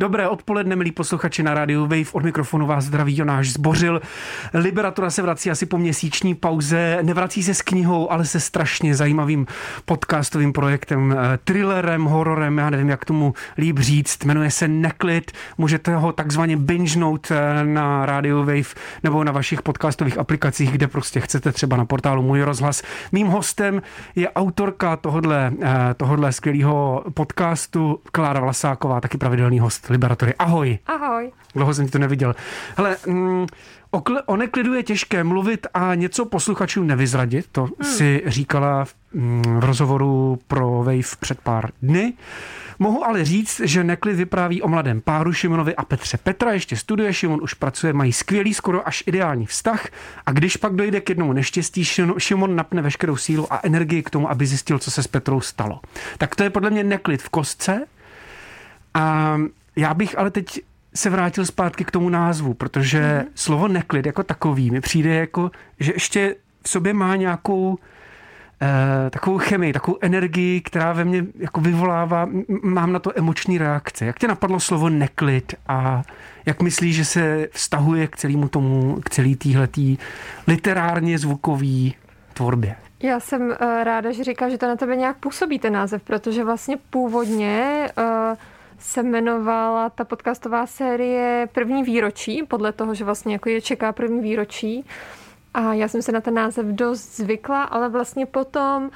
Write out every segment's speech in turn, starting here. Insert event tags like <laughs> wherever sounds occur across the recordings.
Dobré odpoledne, milí posluchači na rádiu Wave. Od mikrofonu vás zdraví Jonáš Zbořil. Liberatura se vrací asi po měsíční pauze. Nevrací se s knihou, ale se strašně zajímavým podcastovým projektem, eh, thrillerem, hororem, já nevím, jak tomu líp říct. Jmenuje se Neklid. Můžete ho takzvaně bingenout eh, na rádiu Wave nebo na vašich podcastových aplikacích, kde prostě chcete, třeba na portálu Můj rozhlas. Mým hostem je autorka tohodle, eh, tohodle skvělého podcastu Klára Vlasáková, taky pravidelný host Liberatory. Ahoj. Ahoj. Dlouho jsem ti to neviděl. Hele, mm, o, kl- o neklidu je těžké mluvit a něco posluchačům nevyzradit. To hmm. si říkala v, mm, v rozhovoru pro Wave před pár dny. Mohu ale říct, že Neklid vypráví o mladém páru Šimonovi a Petře. Petra ještě studuje, Šimon už pracuje, mají skvělý, skoro až ideální vztah a když pak dojde k jednomu neštěstí, Šimon napne veškerou sílu a energii k tomu, aby zjistil, co se s Petrou stalo. Tak to je podle mě Neklid v kostce a já bych ale teď se vrátil zpátky k tomu názvu, protože mm-hmm. slovo neklid jako takový mi přijde jako, že ještě v sobě má nějakou eh, takovou chemii, takovou energii, která ve mně jako vyvolává, mám na to emoční reakce. Jak tě napadlo slovo neklid a jak myslíš, že se vztahuje k celému tomu, k celý týhletý literárně zvukový tvorbě? Já jsem uh, ráda, že říká, že to na tebe nějak působí ten název, protože vlastně původně uh, se jmenovala ta podcastová série První výročí, podle toho, že vlastně jako je čeká první výročí. A já jsem se na ten název dost zvykla, ale vlastně potom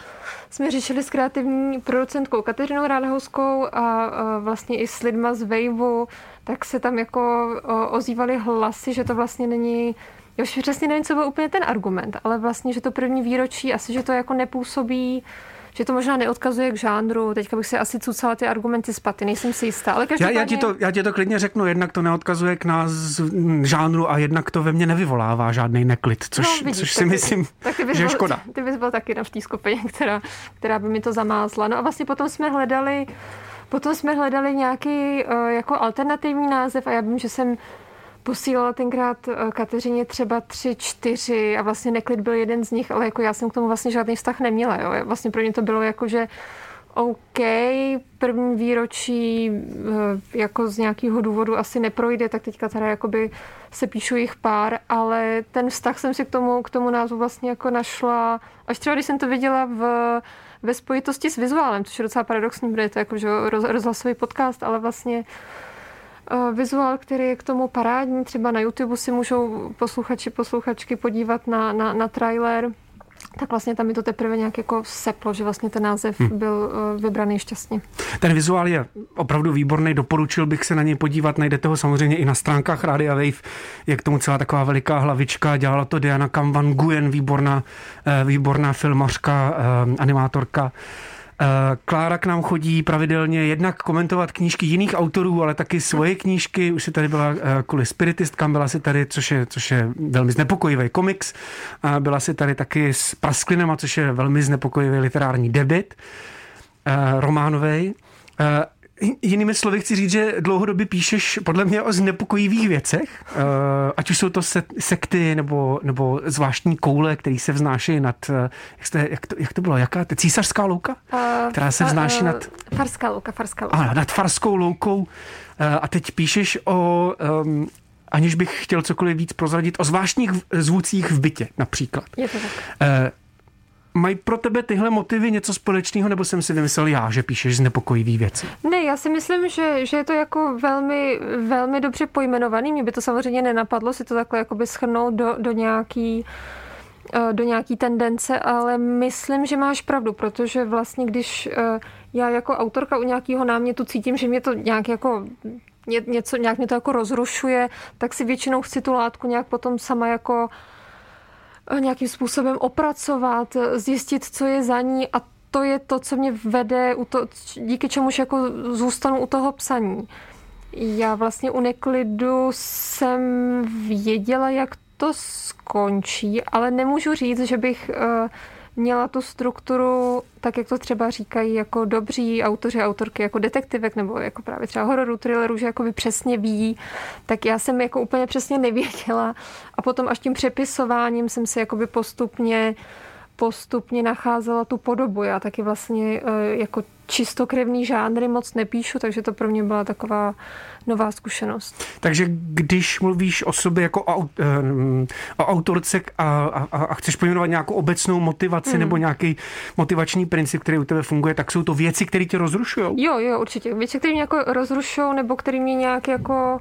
jsme řešili s kreativní producentkou Kateřinou Rádhouskou a vlastně i s lidma z Waveu, tak se tam jako ozývaly hlasy, že to vlastně není já už přesně nevím, co byl úplně ten argument, ale vlastně, že to první výročí, asi, že to jako nepůsobí že to možná neodkazuje k žánru. Teďka bych si asi cucala ty argumenty z paty, nejsem si jistá. Ale každopádně... já, já, ti to, já ti to klidně řeknu, jednak to neodkazuje k nás žánru a jednak to ve mně nevyvolává žádný neklid, což, no, vidíš, což si myslím, tak ty že je škoda. Ty bys byl taky na v té skupině, která, která by mi to zamázla. No a vlastně potom jsme hledali Potom jsme hledali nějaký uh, jako alternativní název a já vím, že jsem posílala tenkrát eh, Kateřině třeba tři, čtyři a vlastně neklid byl jeden z nich, ale jako já jsem k tomu vlastně žádný vztah neměla. Jo. Vlastně pro mě to bylo jako, že OK, první výročí eh, jako z nějakého důvodu asi neprojde, tak teďka teda jakoby se píšu jich pár, ale ten vztah jsem si k tomu, k tomu názvu vlastně jako našla, až třeba když jsem to viděla v, ve spojitosti s vizuálem, což je docela paradoxní, protože je to jako že roz, rozhlasový podcast, ale vlastně Eh, vizuál, který je k tomu parádní. Třeba na YouTube si můžou posluchači, posluchačky podívat na, na, na trailer tak vlastně tam mi to teprve nějak jako seplo, že vlastně ten název hmm. byl uh, vybraný šťastně. Ten vizuál je opravdu výborný, doporučil bych se na něj podívat, najdete ho samozřejmě i na stránkách Radia Wave, je k tomu celá taková veliká hlavička, dělala to Diana Kamvan Guyen, výborná, uh, výborná filmařka, animátorka. Eh, Klára k nám chodí pravidelně jednak komentovat knížky jiných autorů, ale taky svoje knížky. Už si tady byla eh, kvůli spiritistkám, byla si tady, což je, což je velmi znepokojivý komiks. Byla si tady taky s Prasklinema, což je velmi znepokojivý literární debit eh, románový. Jinými slovy chci říct, že dlouhodobě píšeš podle mě o znepokojivých věcech, eh, ať už jsou to sekty nebo, nebo zvláštní koule, které se vznáší nad, eh, jak, jste, jak, to, jak to bylo, jaká? To císařská louka? Uh, která se vznáší nad... Farská louka, farská louka. Ano, nad farskou loukou. A teď píšeš o, um, aniž bych chtěl cokoliv víc prozradit, o zvláštních zvucích v bytě například. Je to tak. Uh, Mají pro tebe tyhle motivy něco společného, nebo jsem si vymyslel já, že píšeš znepokojivý věci? Ne, já si myslím, že, že je to jako velmi, velmi dobře pojmenovaný. Mě by to samozřejmě nenapadlo si to takhle jakoby schrnout do, do nějaký eh, do nějaký tendence, ale myslím, že máš pravdu, protože vlastně když eh, já jako autorka u nějakého námětu cítím, že mě to nějak jako něco, nějak mě to jako rozrušuje, tak si většinou chci tu látku nějak potom sama jako Eh, nějakým způsobem opracovat, zjistit, co je za ní a to je to, co mě vede, u to, díky čemuž jako zůstanu u toho psaní. Já vlastně u neklidu jsem věděla, jak to skončí, ale nemůžu říct, že bych uh, měla tu strukturu, tak jak to třeba říkají jako dobří autoři, autorky jako detektivek nebo jako právě třeba hororu, thrillerů, že jako přesně ví, tak já jsem jako úplně přesně nevěděla. A potom až tím přepisováním jsem si jakoby postupně postupně nacházela tu podobu. Já taky vlastně eh, jako čistokrevný žánry moc nepíšu, takže to pro mě byla taková nová zkušenost. Takže když mluvíš o sobě jako o, eh, o autorce a, a, a chceš pojmenovat nějakou obecnou motivaci hmm. nebo nějaký motivační princip, který u tebe funguje, tak jsou to věci, které tě rozrušují? Jo, jo, určitě. Věci, které mě jako rozrušují nebo které mě nějak jako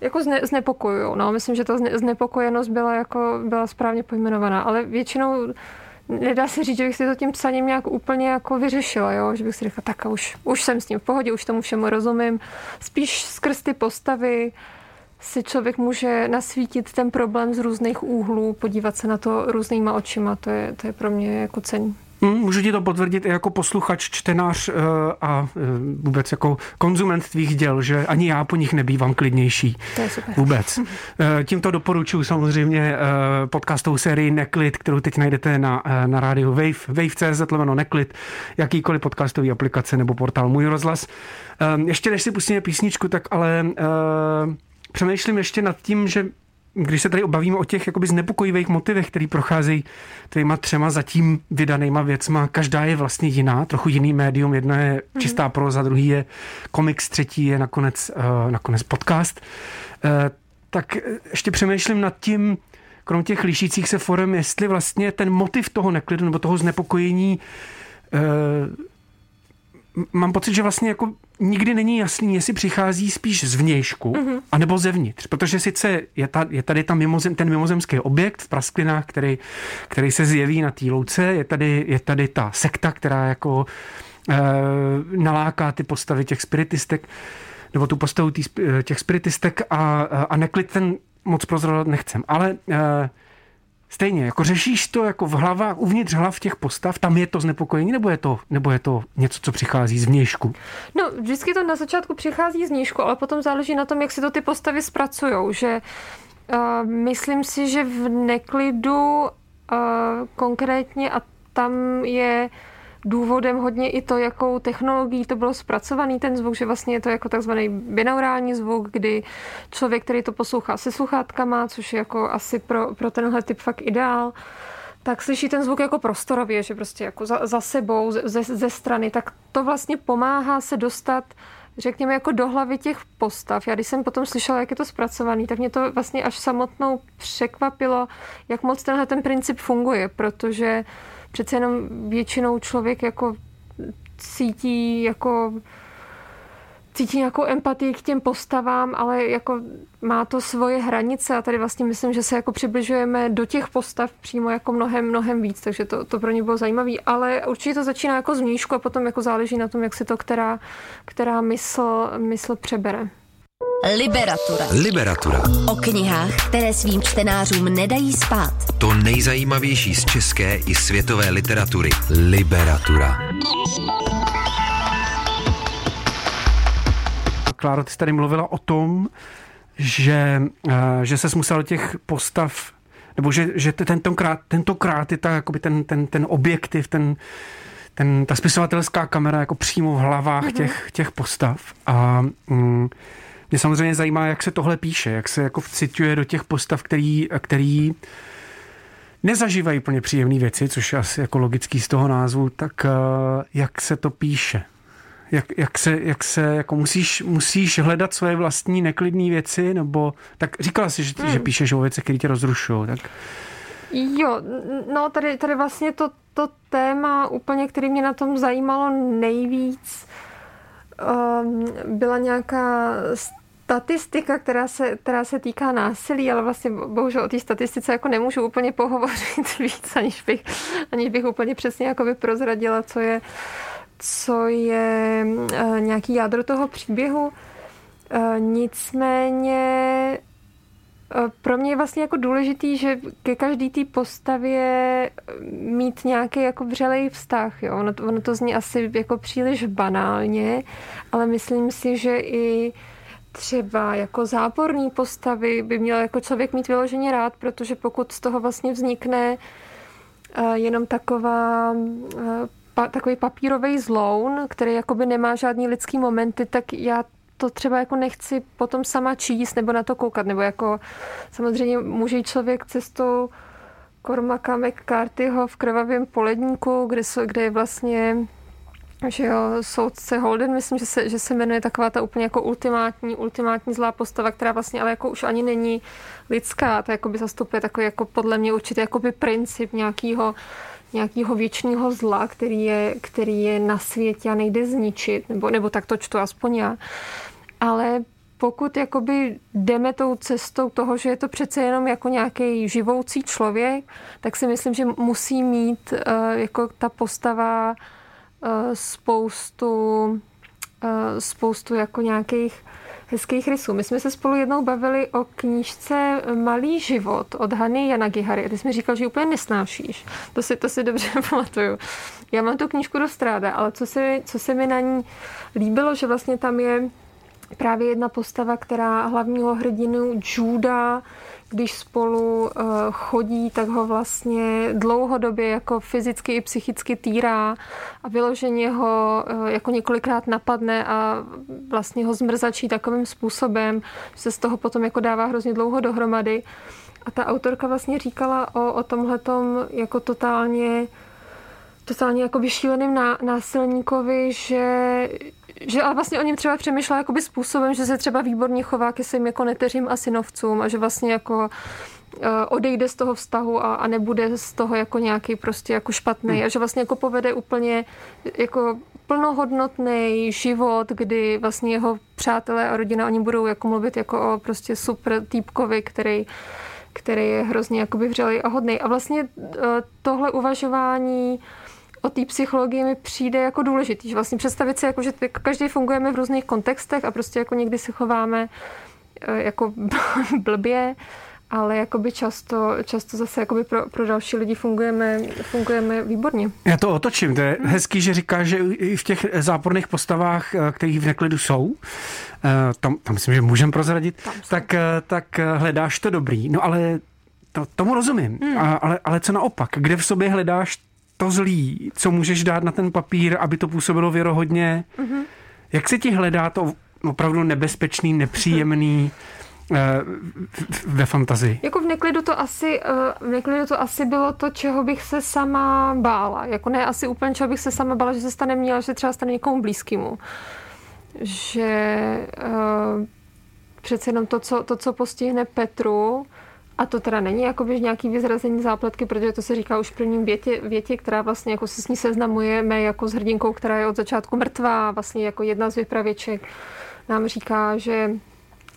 jako zne, znepokojují. No, myslím, že ta zne, znepokojenost byla, jako, byla správně pojmenovaná, ale většinou nedá se říct, že bych si to tím psaním nějak úplně jako vyřešila, jo? že bych si řekla, tak už, už jsem s tím v pohodě, už tomu všemu rozumím. Spíš skrz ty postavy si člověk může nasvítit ten problém z různých úhlů, podívat se na to různýma očima, to je, to je pro mě jako cení. Hmm, můžu ti to potvrdit i jako posluchač, čtenář eh, a eh, vůbec jako konzument tvých děl, že ani já po nich nebývám klidnější. To je super. Vůbec. <laughs> Eh, tímto doporučuji samozřejmě podcastovou sérii Neklid, kterou teď najdete na, na rádiu Wave, wave.cz, lomeno Neklid, jakýkoliv podcastový aplikace nebo portál Můj rozhlas. Ještě než si pustíme písničku, tak ale přemýšlím ještě nad tím, že když se tady obavíme o těch jakoby znepokojivých motivech, který procházejí tvýma třema zatím vydanýma věcma, každá je vlastně jiná, trochu jiný médium, jedna je mhm. čistá proza, druhý je komiks, třetí je nakonec, uh, nakonec podcast, uh, tak ještě přemýšlím nad tím, krom těch lišících se forem, jestli vlastně ten motiv toho neklidu nebo toho znepokojení uh, mám pocit, že vlastně jako nikdy není jasný, jestli přichází spíš z vnějšku, mm-hmm. anebo zevnitř. Protože sice je, ta, je tady ta mimozem, ten mimozemský objekt v prasklinách, který, který se zjeví na té louce, je tady, je tady ta sekta, která jako e, naláká ty postavy těch spiritistek, nebo tu postavu tý, těch spiritistek a, a neklid ten moc prozradit nechcem. Ale e, Stejně, jako řešíš to jako v hlavách, uvnitř hlav těch postav, tam je to znepokojení, nebo je to, nebo je to něco, co přichází z vnějšku? No, vždycky to na začátku přichází z vnějšku, ale potom záleží na tom, jak si to ty postavy zpracujou, že uh, myslím si, že v neklidu uh, konkrétně a tam je uh, důvodem hodně i to, jakou technologií to bylo zpracovaný ten zvuk, že vlastně je to jako takzvaný binaurální zvuk, kdy člověk, který to poslouchá se sluchátkama, což je jako asi pro, pro tenhle typ fakt ideál, tak slyší ten zvuk jako prostorově, že prostě jako za, za sebou, ze, ze strany, tak to vlastně pomáhá se dostat řekněme, jako do hlavy těch postav. Já když jsem potom slyšela, jak je to zpracovaný, tak mě to vlastně až samotnou překvapilo, jak moc tenhle ten princip funguje, protože přece jenom většinou člověk jako cítí jako cítí nějakou empatii k těm postavám, ale jako má to svoje hranice a tady vlastně myslím, že se jako přibližujeme do těch postav přímo jako mnohem, mnohem víc, takže to, to pro ně bylo zajímavé, ale určitě to začíná jako znížku a potom jako záleží na tom, jak se to která, která mysl, mysl přebere. Liberatura. Liberatura. O knihách, které svým čtenářům nedají spát. To nejzajímavější z české i světové literatury. Liberatura. Klára, ty jsi tady mluvila o tom, že, eh, že se musel těch postav, nebo že, že tentokrát, tentokrát je ta, jakoby ten, ten, ten objektiv, ten, ten, ta spisovatelská kamera jako přímo v hlavách mm-hmm. těch, těch postav. A mm, mě samozřejmě zajímá, jak se tohle píše, jak se jako vcituje do těch postav, který, který nezažívají plně příjemné věci, což je asi jako logický z toho názvu, tak uh, jak se to píše? Jak, jak se, jak se jako musíš, musíš hledat svoje vlastní neklidné věci, nebo tak říkala jsi, že, hmm. že píšeš o věcech, které tě rozrušují, tak... Jo, no tady, tady vlastně to, to téma úplně, který mě na tom zajímalo nejvíc, um, byla nějaká statistika, která se, která se týká násilí, ale vlastně bohužel o té statistice jako nemůžu úplně pohovořit <laughs> víc, aniž bych, aniž bych úplně přesně jako prozradila, co je, co je uh, nějaký jádro toho příběhu. Uh, nicméně uh, pro mě je vlastně jako důležitý, že ke každý té postavě mít nějaký jako vřelej vztah. Jo? Ono, to, ono to zní asi jako příliš banálně, ale myslím si, že i třeba jako záporní postavy by měl jako člověk mít vyloženě rád, protože pokud z toho vlastně vznikne eh, jenom taková eh, takový papírový zloun, který jakoby nemá žádný lidský momenty, tak já to třeba jako nechci potom sama číst nebo na to koukat, nebo jako samozřejmě může člověk cestou Cormaca McCarthyho v Krvavém poledníku, kde, kde je vlastně že jo, soudce Holden, myslím, že se, že se jmenuje taková ta úplně jako ultimátní, ultimátní zlá postava, která vlastně ale jako už ani není lidská, to jako by zastupuje takový jako podle mě určitě jako by princip nějakého nějakého věčného zla, který je, který je na světě a nejde zničit, nebo, nebo tak to čtu aspoň já. Ale pokud jakoby jdeme tou cestou toho, že je to přece jenom jako nějaký živoucí člověk, tak si myslím, že musí mít uh, jako ta postava spoustu, uh, spoustu jako nějakých hezkých rysů. My jsme se spolu jednou bavili o knížce Malý život od Hany Janagihary. Ty jsi mi říkal, že ji úplně nesnášíš. To si, to si dobře <laughs> pamatuju. Já mám tu knížku dost ráda, ale co se, co se mi na ní líbilo, že vlastně tam je právě jedna postava, která hlavního hrdinu Juda, když spolu eh, chodí, tak ho vlastně dlouhodobě jako fyzicky i psychicky týrá a vyloženě ho eh, jako několikrát napadne a vlastně ho zmrzačí takovým způsobem, že se z toho potom jako dává hrozně dlouho dohromady. A ta autorka vlastně říkala o, o tomhletom jako totálně totálně jako šíleným násilníkovi, že, že ale vlastně o něm třeba přemýšlela jakoby způsobem, že se třeba výborně chová ke svým jako neteřím a synovcům a že vlastně jako eh, odejde z toho vztahu a, a nebude z toho jako nějaký prostě jako špatný hmm. a že vlastně jako povede úplně jako plnohodnotný život, kdy vlastně jeho přátelé a rodina oni budou jako mluvit jako o prostě super týpkovi, který který je hrozně jakoby vřelý a hodný. A vlastně eh, tohle uvažování o té psychologii mi přijde jako důležitý. Že vlastně představit si, jako, že každý fungujeme v různých kontextech a prostě jako někdy se chováme eh, jako <laughs> blbě, ale jakoby často, často zase jakoby pro, pro další lidi fungujeme, fungujeme výborně. Já to otočím. To je hmm. hezký, že říká, že i v těch záporných postavách, eh, které v neklidu jsou, eh, tam, tam myslím, že můžem prozradit, tak, tak hledáš to dobrý. No ale to, tomu rozumím. Hmm. A, ale, ale co naopak? Kde v sobě hledáš to zlý, co můžeš dát na ten papír, aby to působilo věrohodně. Mm-hmm. Jak se ti hledá to opravdu nebezpečný, nepříjemný <laughs> mm-hmm. ve fantazii? Jako v neklidu to asi, eh, v neklidu to asi bylo to, čeho bych se sama bála. Jako ne asi úplně, čeho bych se sama bála, že se stane mně, ale že třeba stane někomu blízkému. Že uh, přece jenom to co, to, co postihne Petru, a to teda není jako nějaký vyzrazení zápletky, protože to se říká už v prvním větě, větě, která vlastně jako se s ní seznamujeme jako s hrdinkou, která je od začátku mrtvá, vlastně jako jedna z vypravěček nám říká, že,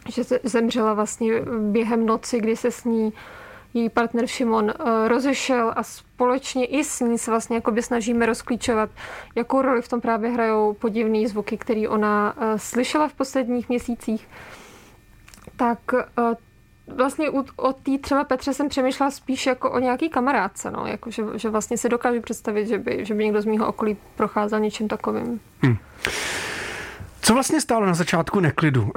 že zemřela vlastně během noci, kdy se s ní její partner Šimon eh, rozešel a společně i s ní se vlastně jakoby snažíme rozklíčovat, jakou roli v tom právě hrajou podivné zvuky, které ona eh, slyšela v posledních měsících. Tak eh, vlastně u, o té třeba Petře jsem přemýšlela spíš jako o nějaký kamarádce, no, jako, že, že vlastně si dokážu představit, že by, že by někdo z mého okolí procházel něčím takovým. Hmm. Co vlastně stálo na začátku neklidu? Uh,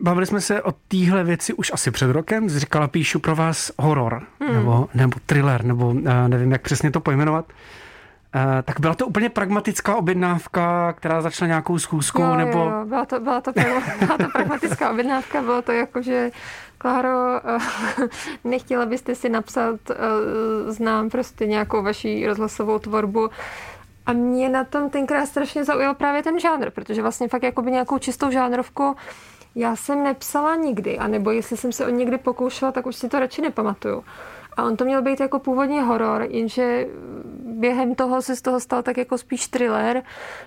bavili jsme se o téhle věci už asi před rokem. Říkala, píšu pro vás horor, hmm. nebo, nebo thriller, nebo uh, nevím, jak přesně to pojmenovat. Uh, tak byla to úplně pragmatická objednávka, která začala nějakou schůzkou, jo, nebo... Jo, byla to, byla, to, <laughs> byla to pragmatická objednávka, bylo to jako, že Kláro, eh, <laughs> nechtěla byste si napsat, eh, znám prostě nějakou vaší rozhlasovou tvorbu, a mě na tom tenkrát strašně zaujal právě ten žánr, protože vlastně fakt jakoby nějakou čistou žánrovku já jsem nepsala nikdy, anebo jestli jsem se o někdy pokoušela, tak už si to radši nepamatuju. A on to měl být jako původně horor, jenže během toho se z toho stal tak jako spíš thriller.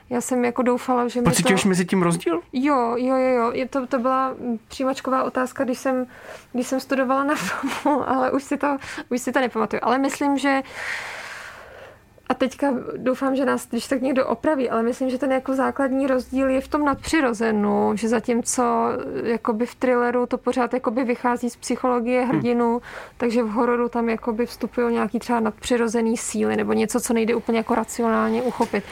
Já jsem jako doufala, že Pocituješ to... mezi tím rozdíl? Jo, jo, jo, jo. Je to, to byla přímačková otázka, když jsem, když jsem studovala na FAMu, <laughs> ale už si to, už si to nepamatuju. Ale myslím, že a teďka doufám, že nás když tak někdo opraví, ale myslím, že ten jako základní rozdíl je v tom nadpřirozenu, že zatímco jakoby v thrilleru to pořád jakoby vychází z psychologie hmm. hrdinu, hmm. takže v hororu tam jakoby vstupují nějaký třeba nadpřirozený síly nebo něco, co nejde úplně jako racionálně uchopit.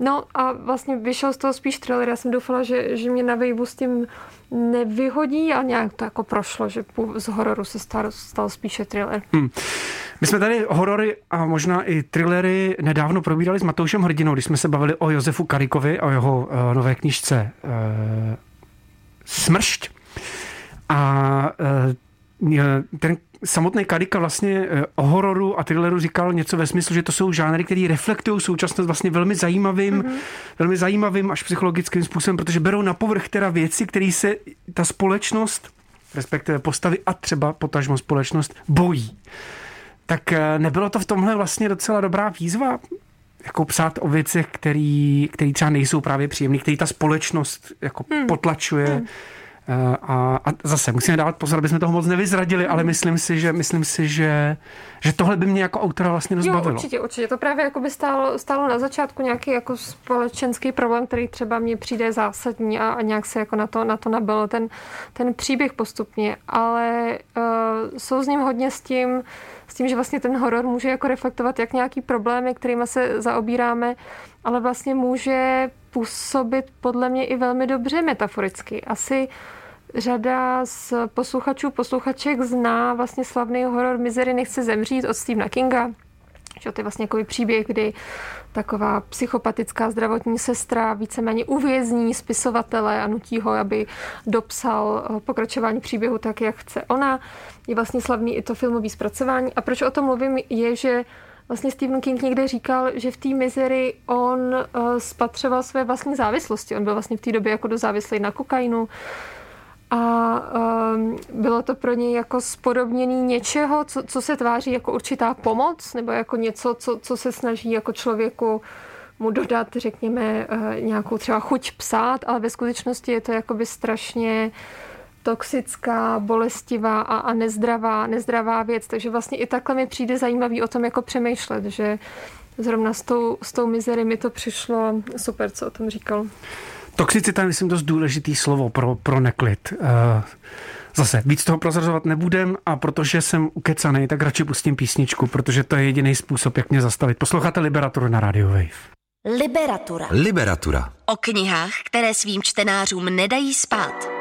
No a vlastně vyšel z toho spíš thriller. Já jsem doufala, že, že mě na Waveu s tím nevyhodí a nějak to jako prošlo, že z hororu se stal, stal spíše thriller. Hmm. My jsme tady horory a možná i thrillery nedávno probírali s Matoušem Hrdinou, když jsme se bavili o Josefu Karikovi, o jeho uh, nové knižce uh, Smršť. A uh, ten samotný Kadika vlastně eh, o hororu a thrilleru říkal něco ve smyslu, že to jsou žánry, které reflektují současnost vlastně velmi zajímavým, mm-hmm. velmi zajímavým až psychologickým způsobem, protože berou na povrch teda věci, které se ta společnost, respektive postavy a třeba potažmo společnost bojí. Tak eh, nebylo to v tomhle vlastně docela dobrá výzva jako psát o věcech, který, který třeba nejsou právě příjemné, který ta společnost jako hmm. potlačuje. Hmm. A, a zase musíme dávat pozor, aby jsme toho moc nevyzradili, ale myslím si, že, myslím si, že, že tohle by mě jako autora vlastně dost jo, určitě, určitě. To právě jako by stálo, stálo na začátku nějaký jako společenský problém, který třeba mně přijde zásadní a, a nějak se jako na to, na to nabilo ten, ten příběh postupně. Ale uh, jsou s ním hodně s tím, s tím, že vlastně ten horor může jako reflektovat jak nějaký problémy, kterými se zaobíráme, ale vlastně může působit podle mě i velmi dobře metaforicky. Asi řada z posluchačů, posluchaček zná vlastně slavný horor Misery nechce zemřít od Stephena Kinga. Že to je vlastně jako příběh, kdy taková psychopatická zdravotní sestra víceméně uvězní spisovatele a nutí ho, aby dopsal eh, pokračování příběhu tak, jak chce ona. Je vlastně slavný i to filmové zpracování. A proč o tom mluvím, je, že Vlastně Stephen King někde říkal, že v té mizery on uh, spatřoval své vlastní závislosti. On byl vlastně v té době jako dozávislý na kokainu a um, bylo to pro něj jako spodobnění něčeho, co, co se tváří jako určitá pomoc, nebo jako něco, co, co se snaží jako člověku mu dodat, řekněme, uh, nějakou třeba chuť psát, ale ve skutečnosti je to jakoby strašně toxická, bolestivá a, a nezdravá, nezdravá věc. Takže vlastně i takhle mi přijde zajímavý o tom jako přemýšlet, že zrovna s tou, s tou mizery mi to přišlo super, co o tom říkal. Toxicita je, myslím, dost důležitý slovo pro, pro neklid. Uh, zase, víc toho prozrazovat nebudem a protože jsem ukecaný, tak radši pustím písničku, protože to je jediný způsob, jak mě zastavit. Posloucháte Liberaturu na Radio Wave. Liberatura. Liberatura. O knihách, které svým čtenářům nedají spát.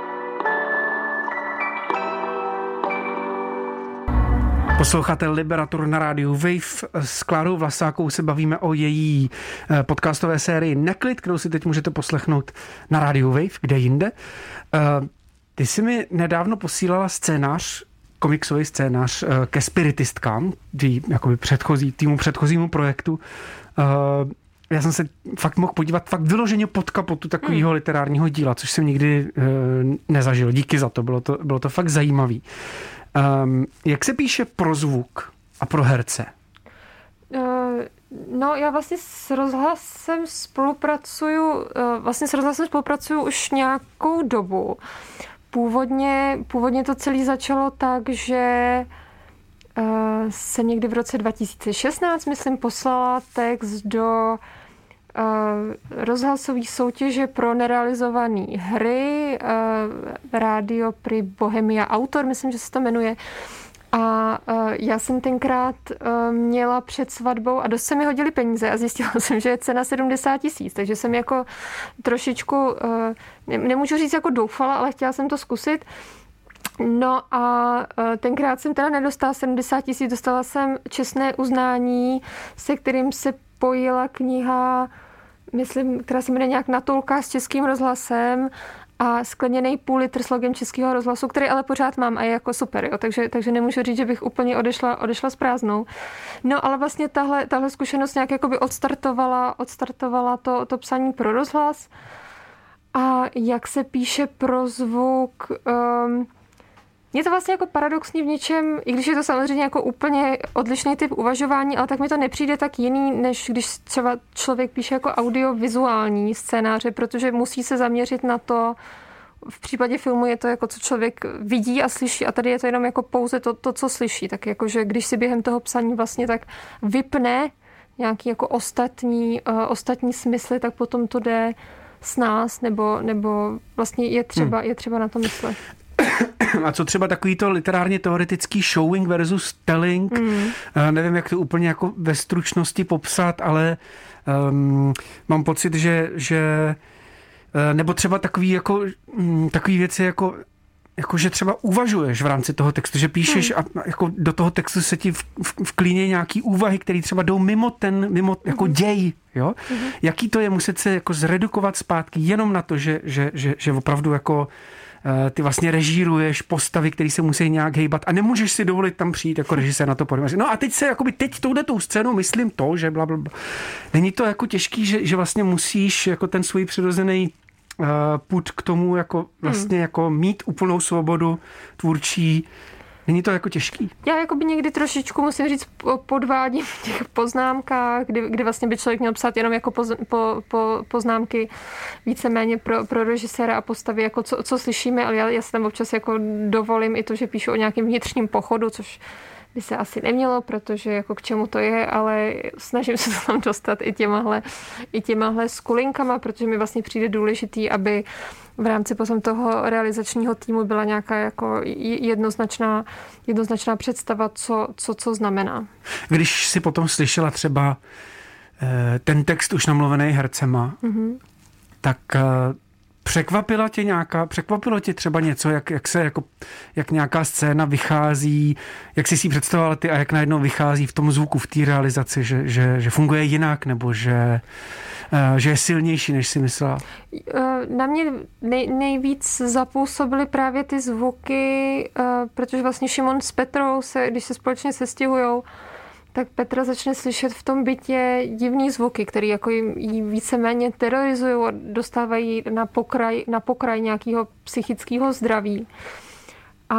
Posloucháte Liberator na rádiu Wave. S Klárou Vlasákou se bavíme o její eh, podcastové sérii Neklid, kterou si teď můžete poslechnout na rádiu Wave, kde jinde. Eh, ty jsi mi nedávno posílala scénář, komiksový scénář eh, ke spiritistkám, tý, jakoby předchozí, týmu předchozímu projektu. Já jsem se fakt mohl podívat fakt vyloženě pod kapotu takového hmm. literárního díla, což jsem nikdy nezažil. Díky za to, bylo to, bylo to fakt zajímavý. Um, jak se píše pro zvuk a pro herce? Uh, no, já vlastně s rozhlasem spolupracuju, uh, vlastně s rozhlasem spolupracuju už nějakou dobu. Původně, původně to celé začalo tak, že uh, jsem někdy v roce 2016, myslím, poslala text do rozhlasové soutěže pro nerealizované hry, rádio pri Bohemia Autor, myslím, že se to jmenuje. A já jsem tenkrát měla před svatbou a dost se mi hodili peníze a zjistila <laughs> jsem, že je cena 70 tisíc, takže jsem jako trošičku, nemůžu říct jako doufala, ale chtěla jsem to zkusit. No a tenkrát jsem teda nedostala 70 tisíc, dostala jsem čestné uznání, se kterým se pojila kniha myslím, která se jmenuje nějak Natulka s českým rozhlasem a skleněný půl litr s logem českého rozhlasu, který ale pořád mám a je jako super, jo, takže, takže nemůžu říct, že bych úplně odešla, odešla s prázdnou. No ale vlastně tahle, tahle zkušenost nějak jakoby odstartovala, odstartovala to, to psaní pro rozhlas a jak se píše pro zvuk, um, je to vlastně jako paradoxní v něčem, i když je to samozřejmě jako úplně odlišný typ uvažování, ale tak mi to nepřijde tak jiný, než když třeba člověk píše jako audiovizuální scénáře, protože musí se zaměřit na to, v případě filmu je to jako, co člověk vidí a slyší a tady je to jenom jako pouze to, to co slyší. Tak jakože když si během toho psaní vlastně tak vypne nějaký jako ostatní, uh, ostatní smysly, tak potom to jde s nás, nebo, nebo vlastně je třeba, hmm. je třeba na to myslet. A co třeba takový to literárně teoretický showing versus telling, mm. nevím, jak to úplně jako ve stručnosti popsat, ale um, mám pocit, že, že eh, nebo třeba takový, jako, mm, takový věci jako jako, že třeba uvažuješ v rámci toho textu, že píšeš hmm. a jako do toho textu se ti vklíně nějaký úvahy, které třeba jdou mimo ten, mimo jako hmm. děj, jo? Hmm. Jaký to je muset se jako zredukovat zpátky jenom na to, že, že, že, že opravdu jako eh, ty vlastně režíruješ postavy, které se musí nějak hejbat a nemůžeš si dovolit tam přijít jako režisér na to podívat. No a teď se, jakoby teď touhle tu scénu myslím to, že bla, bla, bla. Není to jako těžký, že, že vlastně musíš jako ten svůj přirozený uh, put k tomu jako vlastně hmm. jako mít úplnou svobodu tvůrčí, Není to jako těžký? Já jako by někdy trošičku, musím říct, podvádím v těch poznámkách, kdy, kdy vlastně by člověk měl psát jenom jako poz, po, po, poznámky víceméně pro, pro režiséra a postavy, jako co, co slyšíme, ale já, já se tam občas jako dovolím i to, že píšu o nějakém vnitřním pochodu, což by se asi nemělo, protože jako k čemu to je, ale snažím se <laughs> to tam dostat i těmahle, i těmahle skulinkama, protože mi vlastně přijde důležitý, aby v rámci potom toho realizačního týmu byla nějaká jako jednoznačná, jednoznačná představa, co, co, co znamená. Když si potom slyšela třeba eh, ten text už namluvený hercema, mm-hmm. tak eh, Překvapila tě nějaká, překvapilo tě třeba něco, jak, jak se jako, jak nějaká scéna vychází, jak jsi si představovala ty a jak najednou vychází v tom zvuku, v té realizaci, že, že, že funguje jinak, nebo že, eh, že je silnější, než si myslela? Eh, na mě nej, nejvíc zapůsobily právě ty zvuky, eh, protože vlastně Šimon s Petrou se, když se společně sestěhujou, tak Petra začne slyšet v tom bytě divný zvuky, které jako jí víceméně terorizují a dostávají na pokraj, na pokraj nějakého psychického zdraví. A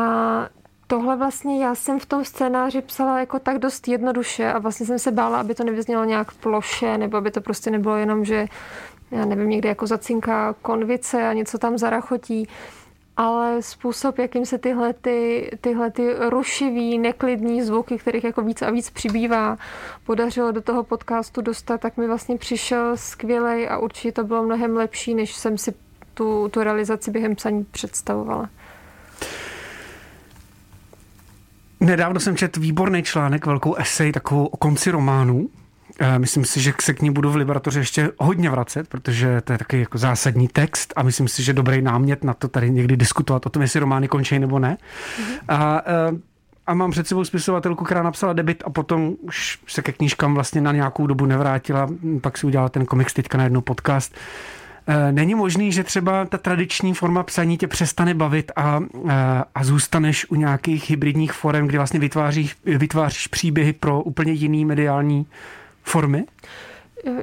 tohle vlastně já jsem v tom scénáři psala jako tak dost jednoduše a vlastně jsem se bála, aby to nevyznělo nějak ploše, nebo aby to prostě nebylo jenom, že já nevím, někde jako zacinká konvice a něco tam zarachotí ale způsob, jakým se tyhle, ty, tyhle ty rušivý, neklidní zvuky, kterých jako víc a víc přibývá, podařilo do toho podcastu dostat, tak mi vlastně přišel skvělej a určitě to bylo mnohem lepší, než jsem si tu, tu realizaci během psaní představovala. Nedávno jsem četl výborný článek, velkou esej, takovou o konci románu, myslím si, že se k ní budu v Liberatoře ještě hodně vracet, protože to je taky jako zásadní text a myslím si, že dobrý námět na to tady někdy diskutovat o tom, jestli romány končí nebo ne. Mm-hmm. A, eh, a mám před sebou spisovatelku, která napsala debit a potom už se ke knížkám vlastně na nějakou dobu nevrátila, pak si udělala ten komiks teďka na jednou podcast. Eh, není možný, že třeba ta tradiční forma psaní tě přestane bavit a, a zůstaneš u nějakých hybridních forem, kdy vlastně vytváříš, vytváříš příběhy pro úplně jiný mediální formy?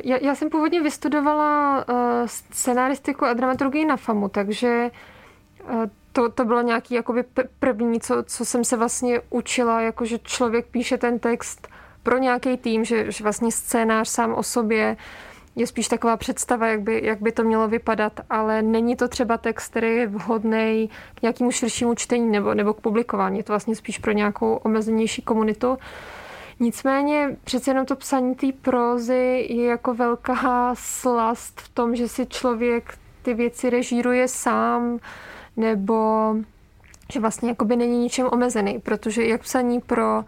Já, já jsem původně vystudovala uh, scenaristiku a dramaturgii na FAMu, takže uh, to, to bylo nějaký jakoby první, co, co jsem se vlastně učila, jako že člověk píše ten text pro nějaký tým, že, že vlastně scénář sám o sobě je spíš taková představa, jak by, jak by to mělo vypadat, ale není to třeba text, který je vhodný k nějakému širšímu čtení nebo, nebo k publikování. Je to vlastně spíš pro nějakou omezenější komunitu. Nicméně přece jenom to psaní té prózy je jako velká slast v tom, že si člověk ty věci režíruje sám, nebo že vlastně jakoby není ničem omezený, protože jak psaní pro,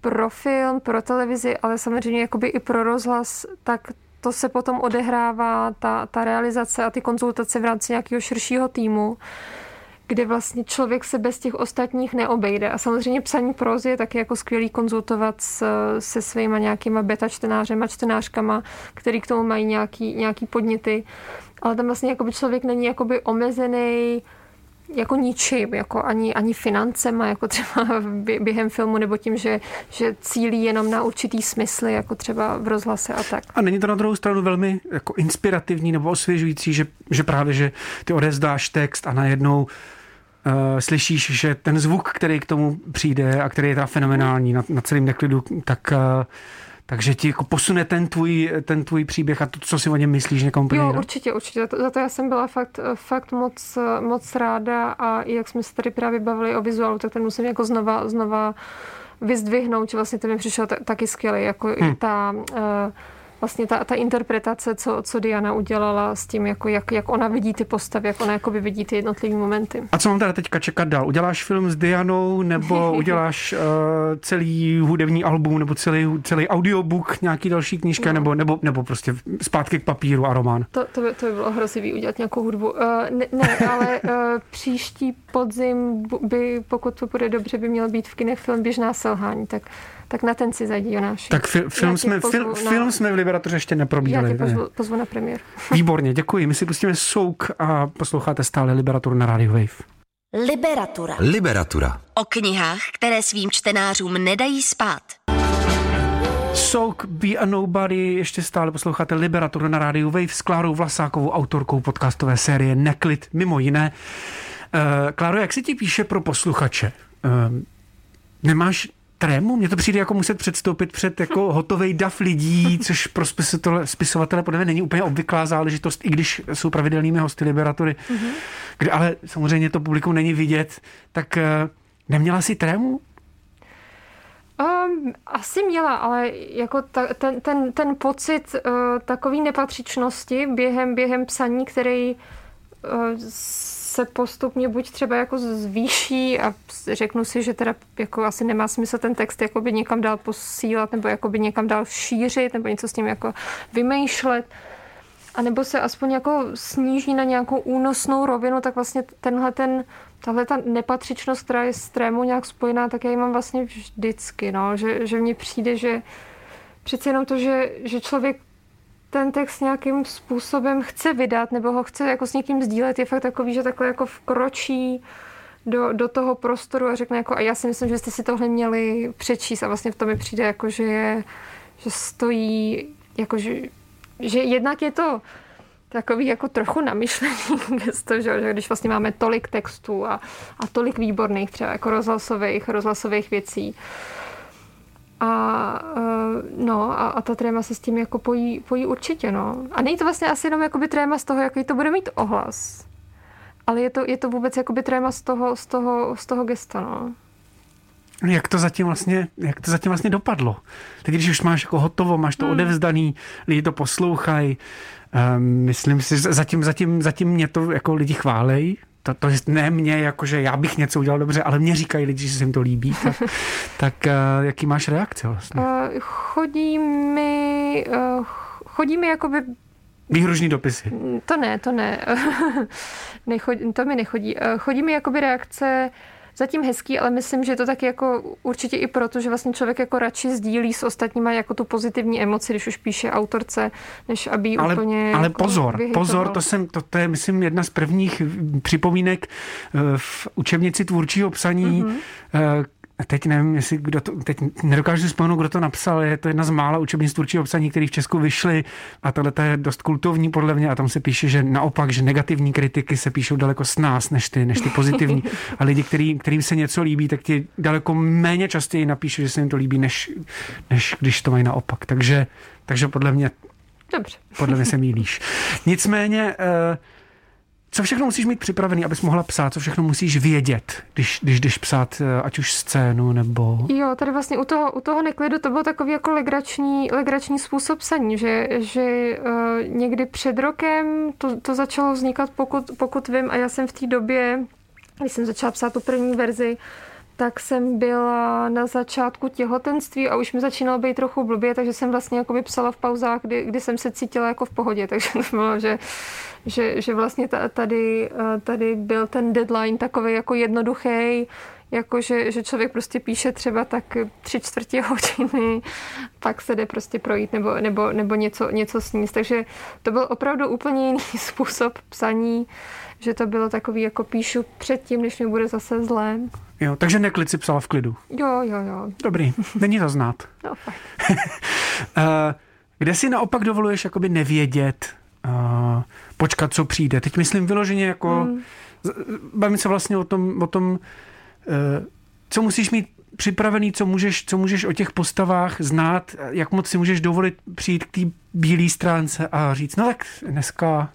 pro film, pro televizi, ale samozřejmě jakoby i pro rozhlas, tak to se potom odehrává, ta, ta realizace a ty konzultace v rámci nějakého širšího týmu kde vlastně člověk se bez těch ostatních neobejde. A samozřejmě psaní prózy je taky jako skvělý konzultovat s, se svýma nějakýma beta čtenářema, čtenářkama, který k tomu mají nějaký, nějaký podněty. Ale tam vlastně jakoby člověk není jakoby omezený jako ničím, jako ani, ani financema, jako třeba <laughs> během filmu, nebo tím, že, že cílí jenom na určitý smysly, jako třeba v rozhlase a tak. A není to na druhou stranu velmi jako inspirativní nebo osvěžující, že, že právě, že ty odezdáš text a najednou uh, slyšíš, že ten zvuk, který k tomu přijde a který je teda fenomenální na, na celém neklidu, tak uh, takže ti jako posune ten tvůj, ten tvůj příběh a to, co si o něm myslíš někam úplně Jo, určitě, určitě. Za to, to já jsem byla fakt, fakt moc, moc ráda a i jak jsme se tady právě bavili o vizuálu, tak ten musím jako znova, znova vyzdvihnout, že vlastně ten mi přišel taky skvělý, jako hmm. ta uh, vlastně ta, ta interpretace, co, co Diana udělala s tím, jako jak, jak ona vidí ty postavy, jak ona jakoby vidí ty jednotlivé momenty. A co mám teda teďka čekat dál? Uděláš film s Dianou nebo <laughs> uděláš uh, celý hudební album nebo celý, celý audiobook, nějaký další knížka no. nebo, nebo, nebo prostě zpátky k papíru a román? To, to, by, to by bylo hrozivý udělat nějakou hudbu. Uh, ne, ne, ale uh, příští podzim by, pokud to bude dobře, by měl být v kinech film Běžná selhání, tak tak na ten si zajdi, Jonáš. Tak fi- film, jsme, fil- film jsme v Liberatoře ještě neprobíhali. Já tě pozvu, pozvu na premiér. <laughs> Výborně, děkuji. My si pustíme souk a posloucháte stále Liberaturu na Radio Wave. Liberatura. Liberatura. O knihách, které svým čtenářům nedají spát. Souk, Be a Nobody, ještě stále posloucháte Liberaturu na rádiu Wave s Klárou Vlasákovou, autorkou podcastové série Neklid, mimo jiné. Uh, Kláro, jak se ti píše pro posluchače? Uh, nemáš trému? Mně to přijde jako muset předstoupit před jako <laughs> hotový dav lidí, což pro spisovatele, spisovatele podle mě není úplně obvyklá záležitost, i když jsou pravidelnými hosty Liberatury, mm-hmm. kde ale samozřejmě to publikum není vidět, tak uh, neměla si trému? Um, asi měla, ale jako ta, ten, ten, ten pocit uh, takový nepatřičnosti během, během psaní, který uh, se postupně buď třeba jako zvýší a řeknu si, že teda jako asi nemá smysl ten text jakoby někam dál posílat nebo jakoby někam dál šířit nebo něco s tím jako vymýšlet. A nebo se aspoň jako sníží na nějakou únosnou rovinu, tak vlastně tenhle ten, tahle ta nepatřičnost, která je s trémou nějak spojená, tak já ji mám vlastně vždycky, no, že, že mně přijde, že přece jenom to, že, že člověk ten text nějakým způsobem chce vydat nebo ho chce jako s někým sdílet, je fakt takový, že takhle jako vkročí do, do toho prostoru a řekne jako a já si myslím, že jste si tohle měli přečíst. A vlastně v tom mi přijde jako, že je, že stojí, jako že, že jednak je to takový jako trochu namyšlený <laughs> gesto, že, když vlastně máme tolik textů a, a tolik výborných třeba jako rozhlasových, rozhlasových věcí, a, uh, no, a, a ta tréma se s tím jako pojí, pojí určitě, no. A není to vlastně asi jenom jakoby tréma z toho, jaký to bude mít ohlas. Ale je to, je to vůbec jakoby tréma z toho, z toho, z toho gesta, no. Jak to zatím vlastně, jak to zatím vlastně dopadlo? Teď, když už máš jako hotovo, máš to hmm. odevzdaný, lidi to poslouchají, um, myslím si, zatím, zatím, zatím mě to jako lidi chválej, to, to ne mě, jakože já bych něco udělal dobře, ale mě říkají lidi, že se jim to líbí. <laughs> Tak, tak uh, jaký máš reakce vlastně? Uh, chodí mi, uh, chodí mi jakoby Výhružní dopisy. To ne, to ne. <laughs> Nechodí, to mi nechodí. Chodí mi jakoby reakce zatím hezký, ale myslím, že je to taky jako určitě i proto, že vlastně člověk jako radši sdílí s ostatníma jako tu pozitivní emoci, když už píše autorce, než aby ale, úplně Ale jako pozor, vyhytoval. pozor, to, jsem, to, to je myslím jedna z prvních připomínek eh, v učebnici tvůrčího psaní, mm-hmm teď nevím, jestli kdo to, teď nedokážu si vzpomenout, kdo to napsal, je to jedna z mála učebnic tvůrčího obsaní, který v Česku vyšly a tohle je dost kultovní podle mě a tam se píše, že naopak, že negativní kritiky se píšou daleko s nás, než ty, než ty pozitivní <laughs> a lidi, který, kterým se něco líbí, tak ti daleko méně častěji napíše, že se jim to líbí, než, než když to mají naopak. Takže, takže podle mě Dobře. Podle mě se mýlíš. <laughs> Nicméně uh, co všechno musíš mít připravený, abys mohla psát? Co všechno musíš vědět, když, když jdeš psát eh, ať už scénu nebo... Jo, tady vlastně u toho, u toho neklidu to byl takový jako legrační, legrační způsob psaní, že, že uh, někdy před rokem to, to začalo vznikat, pokud, pokud vím, a já jsem v té době, když jsem začala psát tu první verzi, tak jsem byla na začátku těhotenství a už mi začínalo být trochu blbě, takže jsem vlastně jako psala v pauzách, kdy, kdy jsem se cítila jako v pohodě, <laughs> takže to bylo, že, že, že vlastně tady, eh, tady byl ten deadline takový jako jednoduchý, jako že, že člověk prostě píše třeba tak tři čtvrtě hodiny, pak se jde prostě projít nebo, nebo, nebo něco, něco sníst. Takže to byl opravdu úplně jiný <laughs> způsob psaní, že to bylo takový, jako píšu předtím, než mi bude zase zlé. Jo, takže neklid si psala v klidu. Jo, jo, jo. Dobrý, není to znát. <laughs> no, fakt. <laughs> Eh, kde si naopak dovoluješ jakoby nevědět, uh, počkat, co přijde? Teď myslím vyloženě jako, hmm. bavím se vlastně o tom, o tom uh, co musíš mít připravený, co můžeš, co můžeš o těch postavách znát, jak moc si můžeš dovolit přijít k té bílé stránce a říct, no tak dneska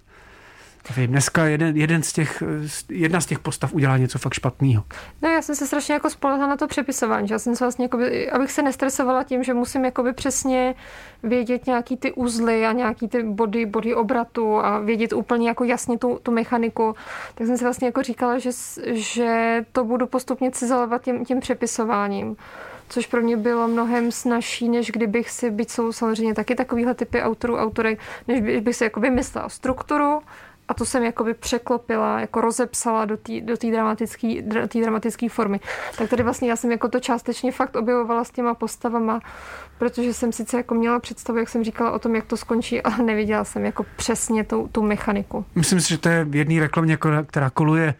Vím, dneska jeden, jeden z těch, jedna z těch postav udělá něco fakt špatného. No já jsem se strašně jako spolehla na to přepisování, že já jsem se vlastně, jakoby, abych se nestresovala tím, že musím jakoby přesně vědět nějaký ty uzly a nějaký ty body, body obratu a vědět úplně jako jasně tu, tu mechaniku, tak jsem si vlastně jako říkala, že, že to budu postupně cizelovat tím, tím přepisováním což pro mě bylo mnohem snažší, než kdybych si, byť jsou samozřejmě taky takovýhle typy autorů, autorek, než bych si jako vymyslela strukturu, a to jsem jakoby překlopila, jako rozepsala do té do dramatické dramatický formy. Tak tady vlastně já jsem jako to částečně fakt objevovala s těma postavama, protože jsem sice jako měla představu, jak jsem říkala o tom, jak to skončí, <laughs> ale neviděla jsem jako přesně tu, tu mechaniku. Myslím si, že to je v jedné reklamě, která koluje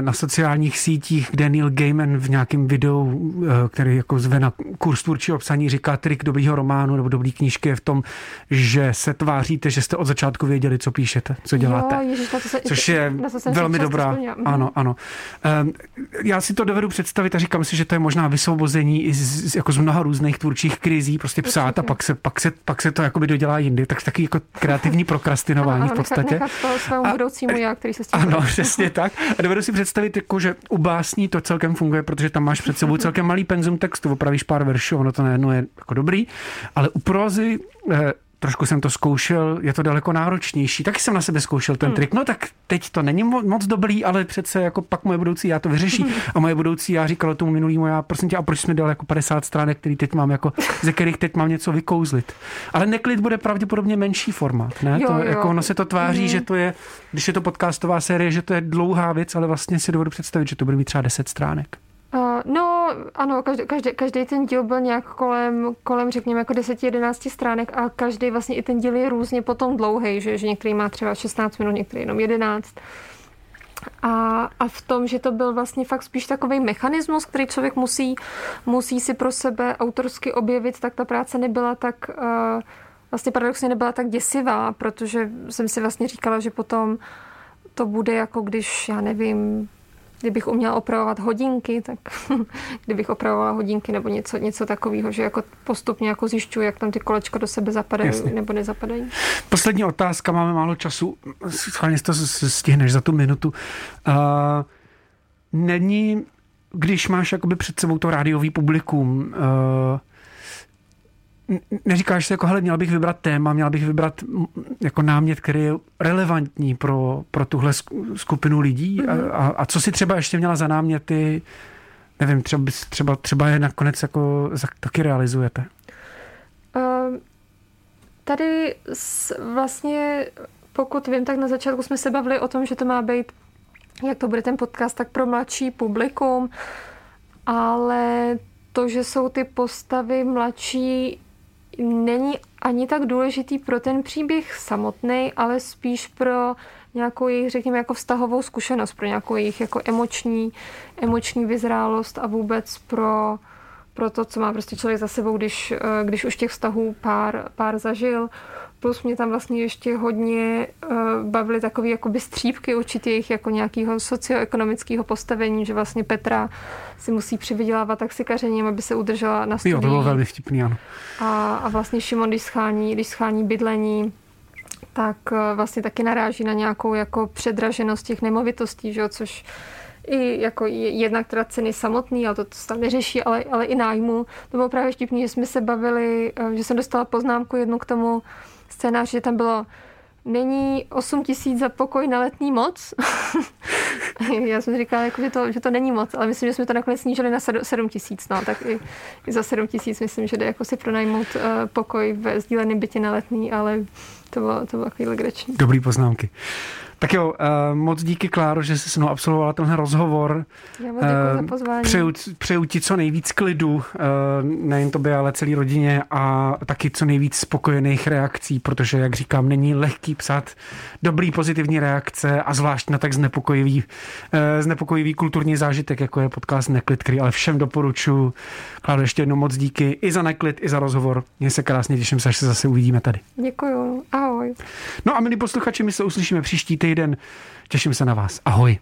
na sociálních sítích, kde Neil Gaiman v nějakém videu, eh, který jako zve na kurz tvůrčího psaní, říká trik dobrýho románu nebo dobrý knížky je v tom, že se tváříte, že jste od začátku věděli, co píšete, co děláte. Jo, ježiš, to se, což je velmi dobrá. Mhm. Ano, ano. Ehm, já si to dovedu představit a říkám si, že to je možná vysvobození i z, jako z mnoha různých tvůrčích krizí, prostě psát a pak se, pak se, pak se to jakoby dodělá jindy. Tak taky jako kreativní <laughs> prokrastinování v podstatě. Nechat, nechat to svému budoucímu já, který se s tím Ano, přesně tak. <laughs> A dovedu si představit, jako, že u básní to celkem funguje, protože tam máš před sebou celkem malý penzum textu, opravíš pár veršů, ono to najednou je jako dobrý, ale u prozy eh, trošku jsem to zkoušel, je to daleko náročnější. Taky jsem na sebe zkoušel ten hmm. trik. No tak teď to není moc dobrý, ale přece jako pak moje budoucí já to vyřeší. <laughs> A moje budoucí já říkal tomu minulýmu já, prosím tě, a proč jsme dali jako 50 stránek, který teď mám jako, ze kterých teď mám něco vykouzlit. Ale neklid bude pravděpodobně menší formát. Ne? Jo, to, jo. Jako ono se to tváří, hmm. že to je, když je to podcastová série, že to je dlouhá věc, ale vlastně si dovedu představit, že to bude mít třeba 10 stránek. No, ano, každý, každý, každý ten díl byl nějak kolem, kolem řekněme, jako 10-11 stránek a každý vlastně i ten díl je různě potom dlouhý, že, že některý má třeba 16 minut, některý jenom 11. A, a v tom, že to byl vlastně fakt spíš takový mechanismus, který člověk musí, musí si pro sebe autorsky objevit, tak ta práce nebyla tak, uh, vlastně paradoxně nebyla tak děsivá, protože jsem si vlastně říkala, že potom to bude jako když, já nevím, kdybych uměla opravovat hodinky, tak <laughs> kdybych opravovala hodinky nebo něco, něco takového, že jako postupně jako zjišťuji, jak tam ty kolečka do sebe zapadají Jasně. nebo nezapadají. Poslední otázka, máme málo času, schválně to stihneš za tu minutu. Uh, není, když máš jakoby před sebou to rádiový publikum, uh, neříkáš si jako, hele, měl bych vybrat téma, měl bych vybrat jako námět, který je relevantní pro, pro tuhle skupinu lidí mm-hmm. a, a co si třeba ještě měla za náměty, nevím, třeba, třeba, třeba je nakonec jako taky realizujete? Uh, tady s, vlastně, pokud vím, tak na začátku jsme se bavili o tom, že to má být, jak to bude ten podcast, tak pro mladší publikum, ale to, že jsou ty postavy mladší, není ani tak důležitý pro ten příběh samotný, ale spíš pro nějakou jejich, řekněme, jako vztahovou zkušenost, pro nějakou jejich jako emoční, emoční vyzrálost a vůbec pro, pro to, co má prostě člověk za sebou, když, eh, když už těch vztahů pár, pár zažil. Plus mě tam vlastně ještě hodně uh, bavily takové jakoby střípky určitých jako nějakého socioekonomického postavení, že vlastně Petra si musí přivydělávat taxikařením, aby se udržela na studiích. Jo, to bylo velmi vtipný, ano. A, a vlastně Šimon, když schání, když schání bydlení, tak uh, vlastně taky naráží na nějakou jako předraženost těch nemovitostí, že jo, což i jako jednak teda ceny samotný, ale to, to tam neřeší, ale, ale i nájmu. To bylo právě vtipný, že jsme se bavili, uh, že jsem dostala poznámku jednu k tomu, scénář, že tam bylo není 8 tisíc za pokoj na letní moc. <laughs> Já jsem říkala, jako, že, to, že to není moc, ale myslím, že jsme to nakonec snížili na 7 tisíc. No, tak i, i, za 7 tisíc myslím, že jde jako si pronajmout uh, pokoj ve sdíleném bytě na letní, ale to bylo, to bylo takový legrační. Dobrý poznámky. Tak jo, uh, moc díky, Kláro, že jsi se mnou absolvovala tenhle rozhovor. Já moc děkuji uh, za pozvání. Přeju, přeju ti co nejvíc klidu, uh, nejen tobě, ale celé rodině a taky co nejvíc spokojených reakcí, protože, jak říkám, není lehký psát dobrý pozitivní reakce a zvlášť na tak znepokojivý, uh, znepokojivý kulturní zážitek, jako je podcast Neklid, který ale všem doporučuji. Kláro, ještě jednou moc díky i za Neklid, i za rozhovor. Mně se krásně těším až se zase uvidíme tady. Děkuju. Ahoj. No a milí posluchači, my se uslyšíme příští týden. Těším se na vás. Ahoj.